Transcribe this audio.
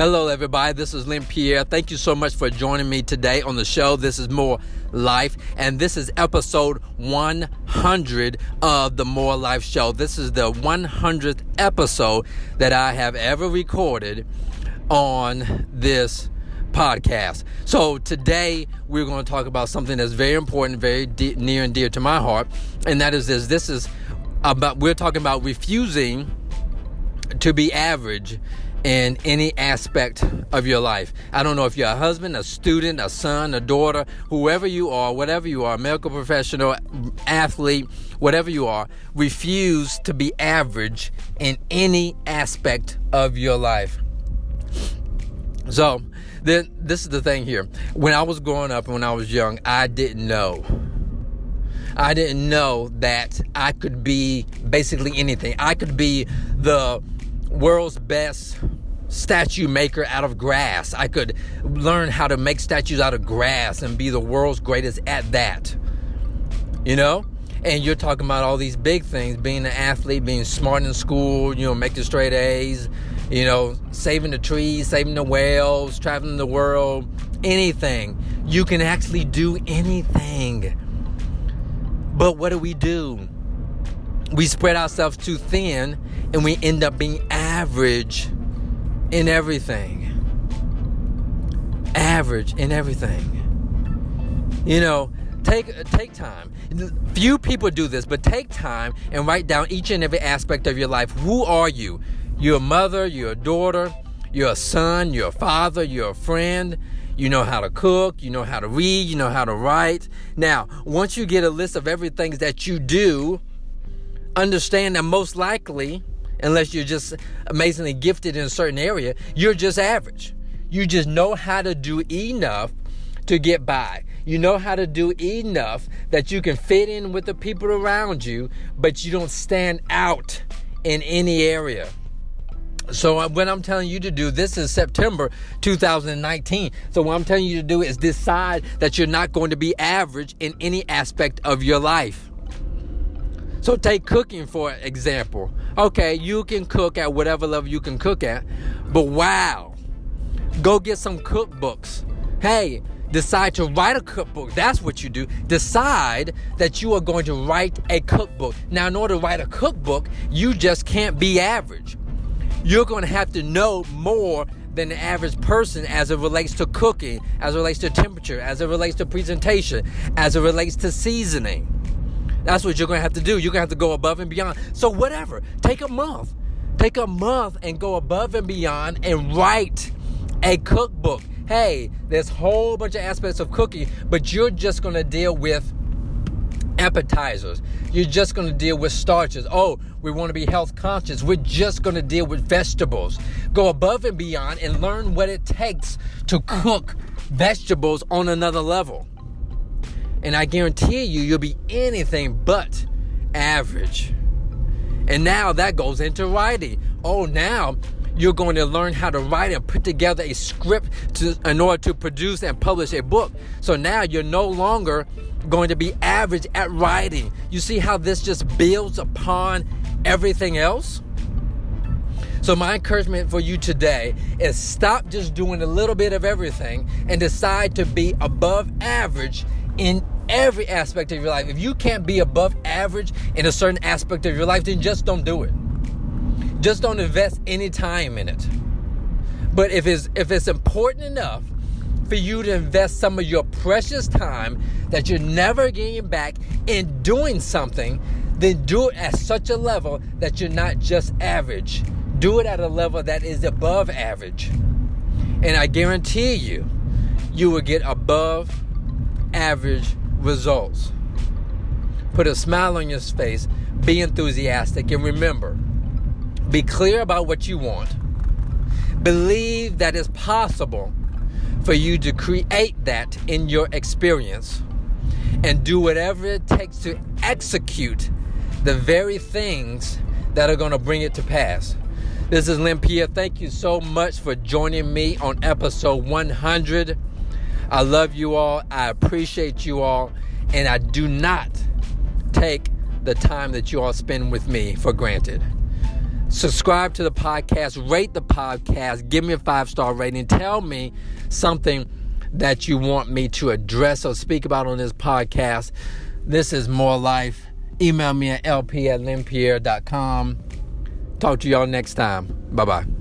Hello, everybody. This is Lynn Pierre. Thank you so much for joining me today on the show. This is More Life, and this is episode 100 of the More Life Show. This is the 100th episode that I have ever recorded on this podcast. So today we're going to talk about something that's very important, very de- near and dear to my heart, and that is this. This is about we're talking about refusing to be average in any aspect of your life. I don't know if you're a husband, a student, a son, a daughter, whoever you are, whatever you are, medical professional, athlete, whatever you are, refuse to be average in any aspect of your life. So, then this is the thing here. When I was growing up and when I was young, I didn't know. I didn't know that I could be basically anything. I could be the world's best statue maker out of grass. I could learn how to make statues out of grass and be the world's greatest at that. You know? And you're talking about all these big things being an athlete, being smart in school, you know, making straight A's, you know, saving the trees, saving the whales, traveling the world, anything. You can actually do anything. But what do we do? We spread ourselves too thin and we end up being average in everything. Average in everything. You know, take uh, take time. Few people do this, but take time and write down each and every aspect of your life. Who are you? You're a mother, you're a daughter, you're a son, you're a father, you're a friend. You know how to cook, you know how to read, you know how to write. Now, once you get a list of everything that you do, understand that most likely unless you're just amazingly gifted in a certain area, you're just average. You just know how to do enough to get by. You know how to do enough that you can fit in with the people around you, but you don't stand out in any area. So uh, what I'm telling you to do, this is September 2019. So what I'm telling you to do is decide that you're not going to be average in any aspect of your life. So take cooking for example. Okay, you can cook at whatever level you can cook at, but wow, go get some cookbooks. Hey, decide to write a cookbook. That's what you do. Decide that you are going to write a cookbook. Now, in order to write a cookbook, you just can't be average. You're going to have to know more than the average person as it relates to cooking, as it relates to temperature, as it relates to presentation, as it relates to seasoning. That's what you're going to have to do. You're going to have to go above and beyond. So, whatever, take a month. Take a month and go above and beyond and write a cookbook. Hey, there's a whole bunch of aspects of cooking, but you're just going to deal with appetizers. You're just going to deal with starches. Oh, we want to be health conscious. We're just going to deal with vegetables. Go above and beyond and learn what it takes to cook vegetables on another level. And I guarantee you, you'll be anything but average. And now that goes into writing. Oh, now you're going to learn how to write and put together a script to, in order to produce and publish a book. So now you're no longer going to be average at writing. You see how this just builds upon everything else? So, my encouragement for you today is stop just doing a little bit of everything and decide to be above average in every aspect of your life. If you can't be above average in a certain aspect of your life, then just don't do it. Just don't invest any time in it. But if it's if it's important enough for you to invest some of your precious time that you're never getting back in doing something, then do it at such a level that you're not just average. Do it at a level that is above average. And I guarantee you, you will get above average results. Put a smile on your face, be enthusiastic, and remember be clear about what you want. Believe that it's possible for you to create that in your experience and do whatever it takes to execute the very things that are going to bring it to pass. This is Pierre. Thank you so much for joining me on episode 100. I love you all. I appreciate you all. And I do not take the time that you all spend with me for granted. subscribe to the podcast, rate the podcast, give me a five star rating, tell me something that you want me to address or speak about on this podcast. This is More Life. Email me at lp at lynpierre.com. Talk to y'all next time. Bye bye.